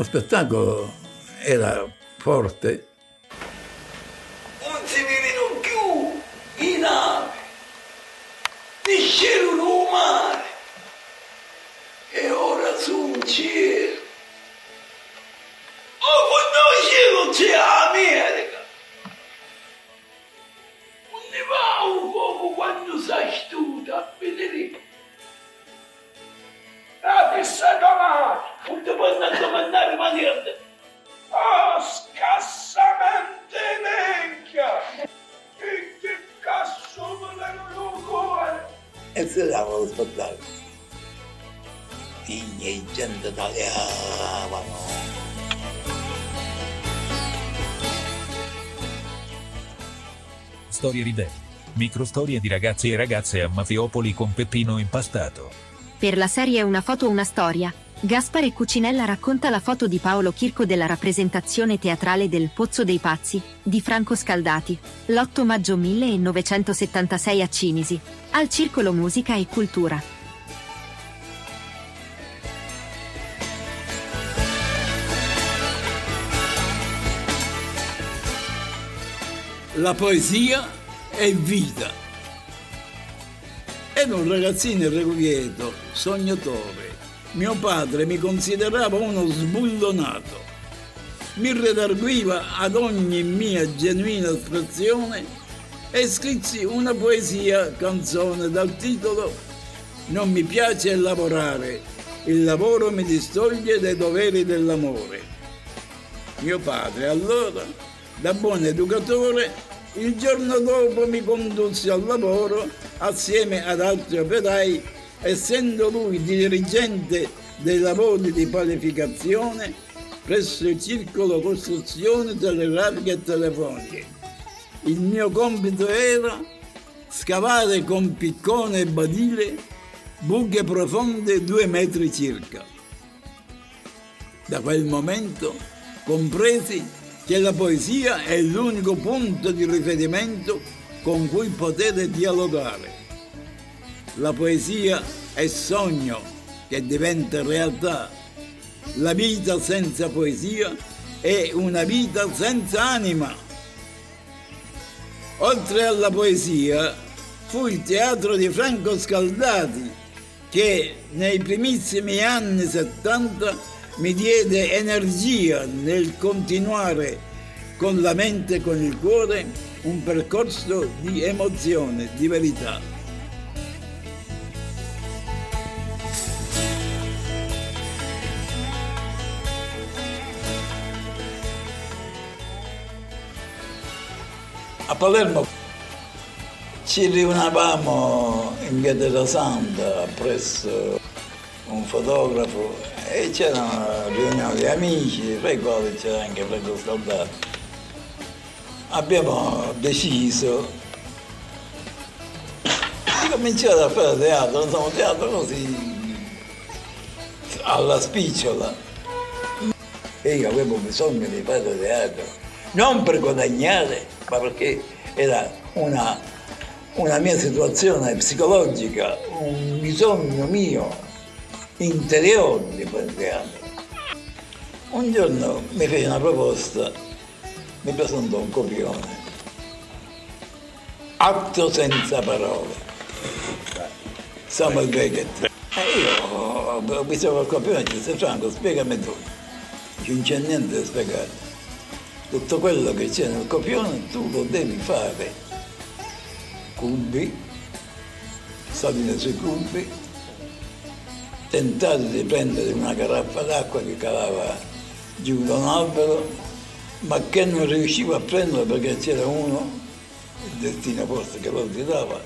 Lo spettacolo era forte. Dava lo spettacolo. Figli e gente tagliavano. Storie ridenti. Microstorie di ragazzi e ragazze a Mafiopoli con Peppino impastato. Per la serie Una foto una storia, Gaspare Cucinella racconta la foto di Paolo Chirco della rappresentazione teatrale del Pozzo dei Pazzi, di Franco Scaldati, l'8 maggio 1976 a Cinisi, al Circolo Musica e Cultura. La poesia è vita. Ero un ragazzino irrequieto, sognatore. Mio padre mi considerava uno sbullonato. Mi redarguiva ad ogni mia genuina espressione e scrissi una poesia canzone dal titolo Non mi piace lavorare, il lavoro mi distoglie dai doveri dell'amore. Mio padre allora, da buon educatore, il giorno dopo mi condusse al lavoro assieme ad altri operai, essendo lui dirigente dei lavori di panificazione presso il circolo costruzione telegrafiche e telefoniche. Il mio compito era scavare con piccone e badile buche profonde due metri circa. Da quel momento compresi che la poesia è l'unico punto di riferimento con cui poter dialogare. La poesia è sogno che diventa realtà. La vita senza poesia è una vita senza anima. Oltre alla poesia, fu il teatro di Franco Scaldati che nei primissimi anni 70 mi diede energia nel continuare con la mente e con il cuore un percorso di emozione, di verità. Palermo ci riunivamo in via della Santa presso un fotografo e c'erano riunioni di amici, tra i quali c'era anche Franco Scaldato. Abbiamo deciso di cominciare a fare teatro, insomma teatro così alla spicciola. E io avevo bisogno di fare teatro, non per guadagnare, ma perché era una, una mia situazione psicologica, un bisogno mio interiore di teatro. Un giorno mi fece una proposta, mi presentò un copione, atto senza parole, Samuel Beckett. E io ho visto il copione e disse Franco spiegami tu, non c'è niente da spiegare. Tutto quello che c'è nel copione tu lo devi fare. Cubi, salire sui cubi, tentato di prendere una caraffa d'acqua che calava giù da un albero, ma che non riuscivo a prenderla perché c'era uno, il destino forse che lo tirava,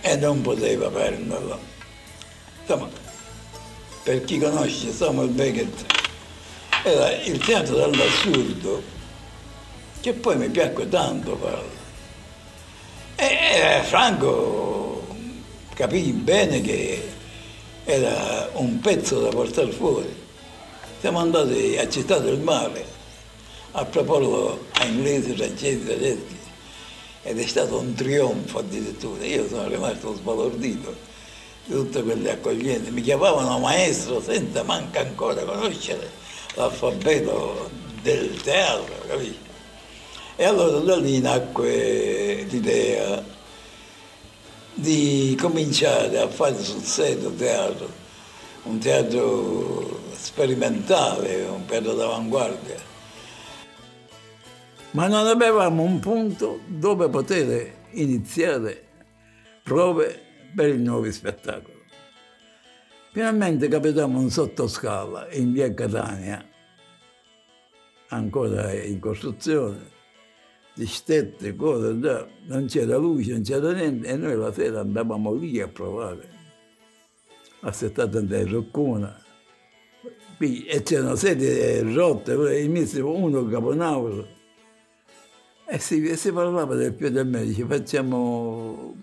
e non poteva prenderla. Insomma, per chi conosce Samuel Beckett, era il teatro dell'assurdo, che poi mi piacque tanto farlo. E Franco capì bene che era un pezzo da portare fuori. Siamo andati a Città del Mare a proporlo a inglesi, francesi, tedeschi ed è stato un trionfo addirittura. Io sono rimasto sbalordito tutte quelle accoglienze. Mi chiamavano maestro senza manca ancora conoscere l'alfabeto del teatro, capisci? E allora da lì nacque l'idea di cominciare a fare sul serio teatro, un teatro sperimentale, un teatro d'avanguardia. Ma non avevamo un punto dove poter iniziare prove per i nuovi spettacoli. Finalmente capitammo un sottoscala in via Catania, ancora in costruzione, di stette, cose, non c'era luce, non c'era niente, e noi la sera andavamo lì a provare. Assettata in roccuna, e c'erano sedie rotte, il mistero uno caponavolo. E si, e si parlava del più del me, dice facciamo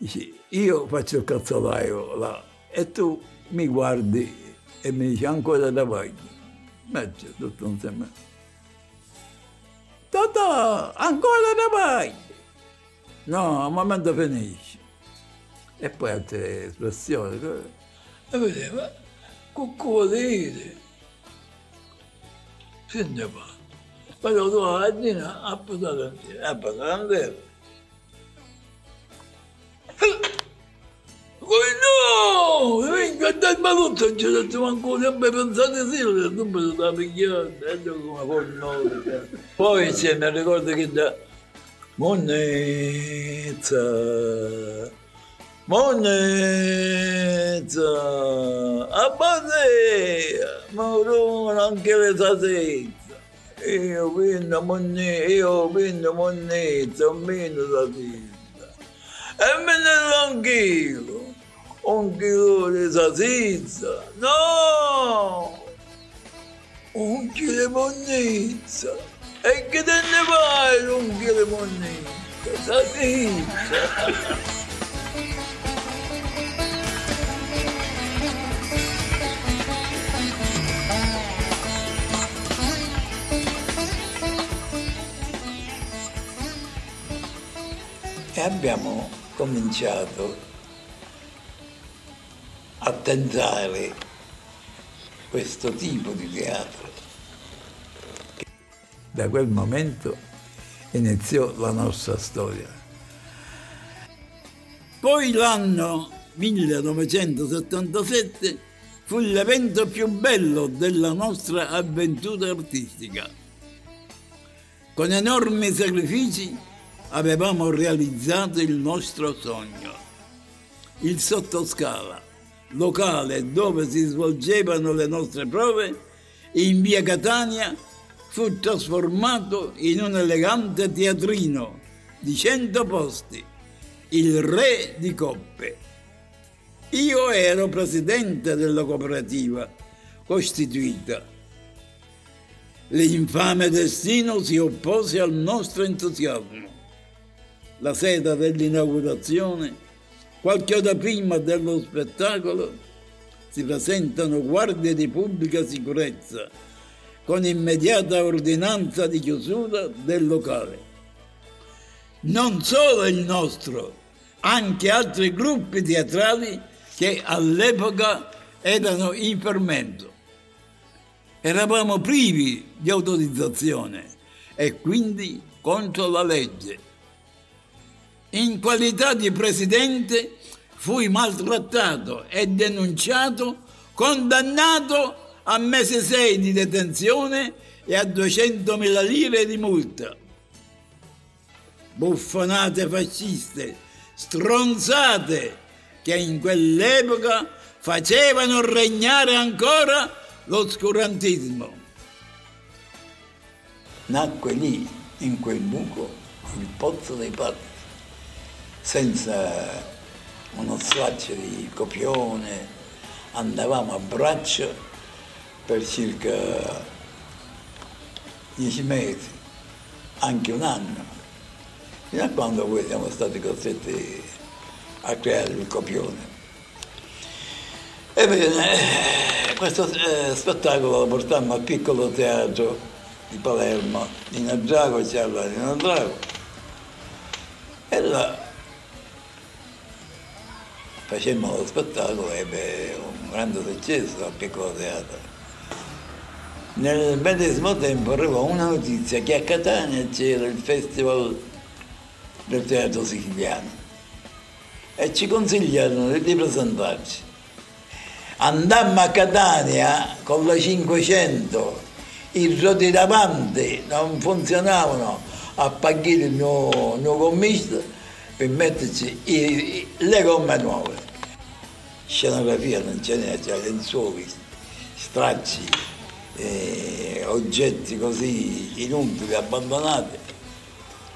Dici, io faccio il cazzolaio là e tu mi guardi e mi dici ancora da vai. Mezzo, tutto insieme. Totò, ancora da vai. No, al momento finisce. E poi altre espressioni. E vedeva, cucù dite. Senti qua. Poi lo do a Dina a portare a portare come no? Venga dal malotto, non ci detto manco sempre pensate sì, non me lo da pigliare, come con noi. Poi insieme ricordo che da a Basea, Maurona, anche le sasezza. Io vinno monnezza, io vinno monnezza, non vinno sasezza. E me ne anch'io, un di salsiccia, no, di monnezza, e che te ne fai di monnezza, salsiccia? E abbiamo cominciato a tentare questo tipo di teatro. Da quel momento iniziò la nostra storia. Poi l'anno 1977 fu l'evento più bello della nostra avventura artistica. Con enormi sacrifici avevamo realizzato il nostro sogno. Il sottoscala, locale dove si svolgevano le nostre prove, in via Catania fu trasformato in un elegante teatrino di cento posti, il Re di Coppe. Io ero presidente della cooperativa costituita. L'infame destino si oppose al nostro entusiasmo la sera dell'inaugurazione, qualche ora prima dello spettacolo, si presentano guardie di pubblica sicurezza con immediata ordinanza di chiusura del locale. Non solo il nostro, anche altri gruppi teatrali che all'epoca erano in fermento. Eravamo privi di autorizzazione e quindi contro la legge in qualità di presidente fui maltrattato e denunciato, condannato a mese sei di detenzione e a 200.000 lire di multa. Buffonate fasciste, stronzate che in quell'epoca facevano regnare ancora l'oscurantismo. Nacque lì, in quel buco, il pozzo dei patti senza uno straccio di copione, andavamo a braccio per circa dieci mesi, anche un anno, fino a quando poi siamo stati costretti a creare il copione. Ebbene, questo eh, spettacolo lo portammo al piccolo teatro di Palermo, in Adrago, c'era in Adrago, e là facemmo lo spettacolo ebbe un grande successo al piccolo teatro. Nel medesimo tempo arrivò una notizia che a Catania c'era il festival del teatro siciliano e ci consigliarono di presentarci. Andammo a Catania con la 500, i roti davanti non funzionavano, a pagare il mio, il mio commisso per metterci i, le gomme nuove. Scenografia non ce n'è, c'è lenzuoli, stracci, eh, oggetti così inutili, abbandonati.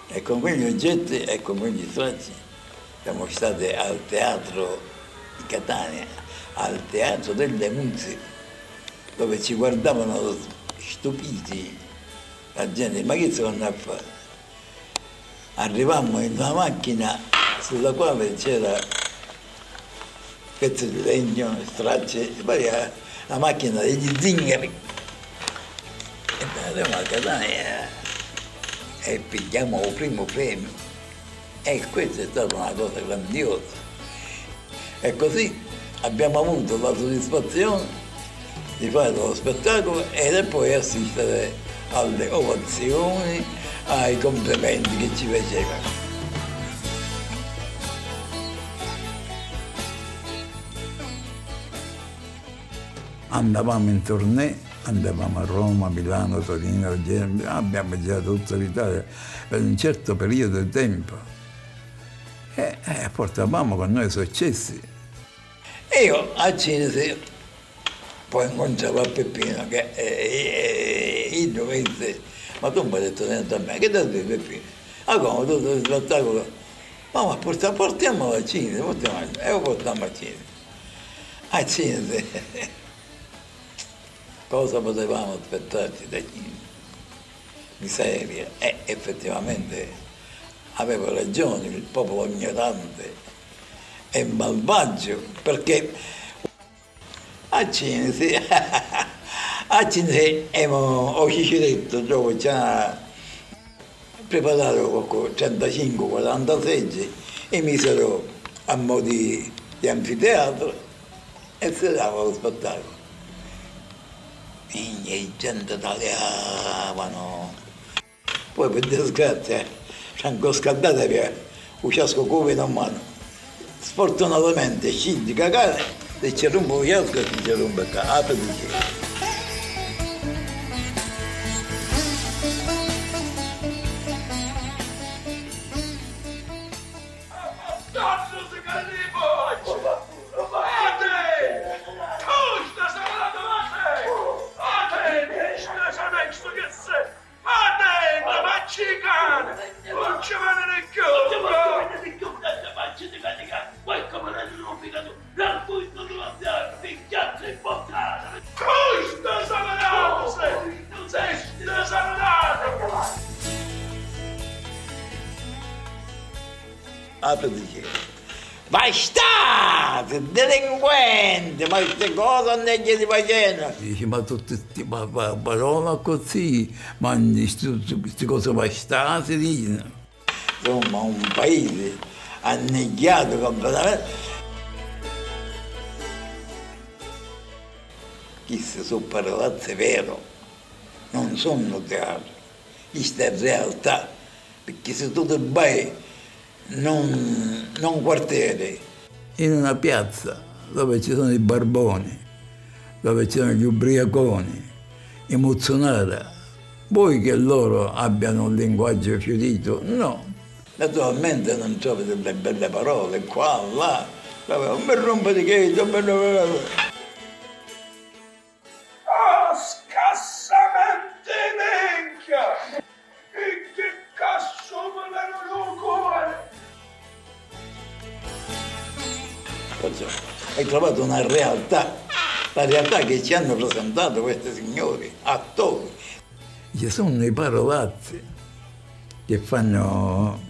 E con quegli oggetti e con quegli stracci siamo stati al teatro di Catania, al teatro delle musiche, dove ci guardavano stupiti la gente, ma che stanno a fare? Arrivammo in una macchina sulla quale c'era pezzi di legno, stracce, poi la macchina degli zingari. E andiamo a Catania e pigliamo il primo premio. E questa è stata una cosa grandiosa. E così abbiamo avuto la soddisfazione di fare lo spettacolo e poi assistere alle ovazioni, ai complimenti che ci facevano. Andavamo in tournée, andavamo a Roma, Milano, Torino, abbiamo girato tutta l'Italia per un certo periodo di tempo e, e portavamo con noi successi. Io a Cinesi poi incontravo a Peppino che eh, eh, io mi disse, ma tu mi hai detto niente a me, che ti dici Peppino? Ah come, tu lo spettacolo? Ma, ma portiamo, portiamo a Cinesi, portiamo a Cinesi, e portiamo a Cinesi. A Cinesi, cosa potevamo aspettarci da Cinesi? Miseria, e effettivamente avevo ragione, il popolo ignorante e malvagio, perché a Cinesi, a Cinesi abbiamo detto dove c'era preparato 35-40 seggi e misero a mo' di, di anfiteatro e si dava lo spettacolo. E gente tagliavano. Poi per disgrazia ci hanno scaldato via, un ciasco come in mano. Sfortunatamente scendi cagare e ci rompo io che ci rompo a dice. Apre dice, bastardo, delinquente, ma queste cose non gli di facendo. Dice, ma tutte queste parole così, ma queste cose bastate, dicono. Insomma, un paese anneggiato completamente. Queste sono parolazze vero, non sono teatro, questa è realtà, perché se tu vai non, non quartiere, in una piazza dove ci sono i barboni, dove ci sono gli ubriaconi, i vuoi che loro abbiano un linguaggio fiorito? No. Naturalmente non trovi delle belle parole qua, là, non mi rompo di che, non mi rompo scassamente minchia! Che cazzo volevano il cuore? Perciò hai trovato una realtà, la realtà che ci hanno presentato questi signori, attori. Ci sono i parolazzi che fanno,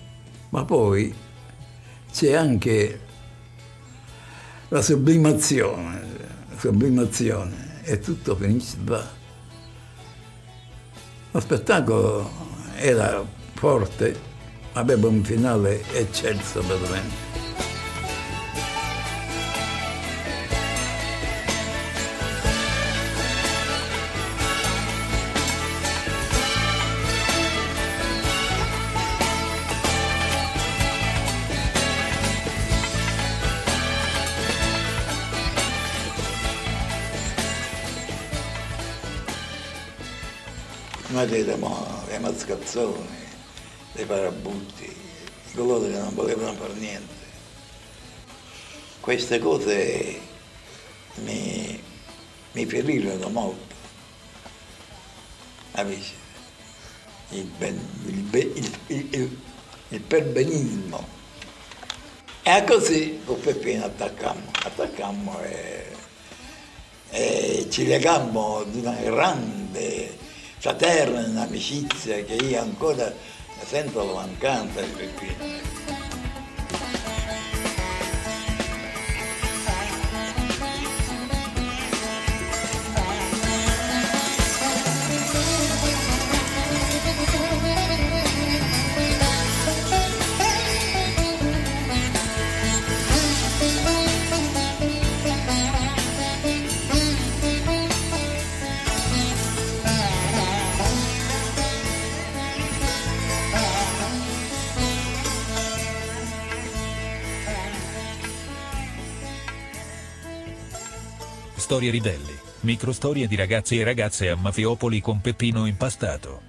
ma poi c'è anche la sublimazione, la sublimazione e tutto finisce là. Lo spettacolo era forte, aveva un finale eccelso veramente. Noi vedevamo le mascazzoni, dei parabutti, coloro che non volevano fare niente. Queste cose mi, mi ferirono molto. Capisci? Il, ben, il, il, il, il perbenismo. E così con Peppino attaccammo, attaccammo e, e ci legammo di una grande fraterna amicizia che io ancora sento la mancanza di Storie ribelli, microstorie di ragazzi e ragazze a Mafiopoli con Peppino impastato.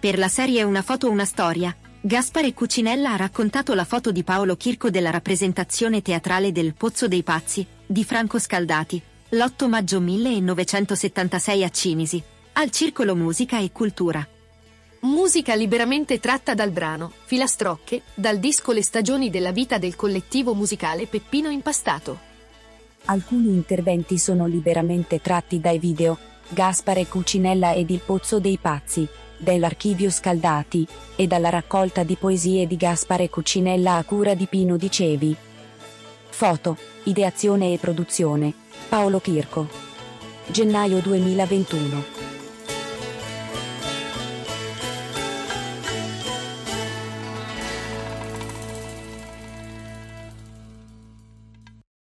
Per la serie Una foto una storia, Gaspare Cucinella ha raccontato la foto di Paolo Chirco della rappresentazione teatrale del Pozzo dei Pazzi, di Franco Scaldati, l'8 maggio 1976 a Cinisi, al Circolo Musica e Cultura. Musica liberamente tratta dal brano Filastrocche, dal disco Le stagioni della vita del collettivo musicale Peppino Impastato. Alcuni interventi sono liberamente tratti dai video Gaspare Cucinella ed il Pozzo dei Pazzi, dell'Archivio Scaldati, e dalla raccolta di poesie di Gaspare Cucinella a cura di Pino Dicevi. Foto, ideazione e produzione, Paolo Chirco. Gennaio 2021.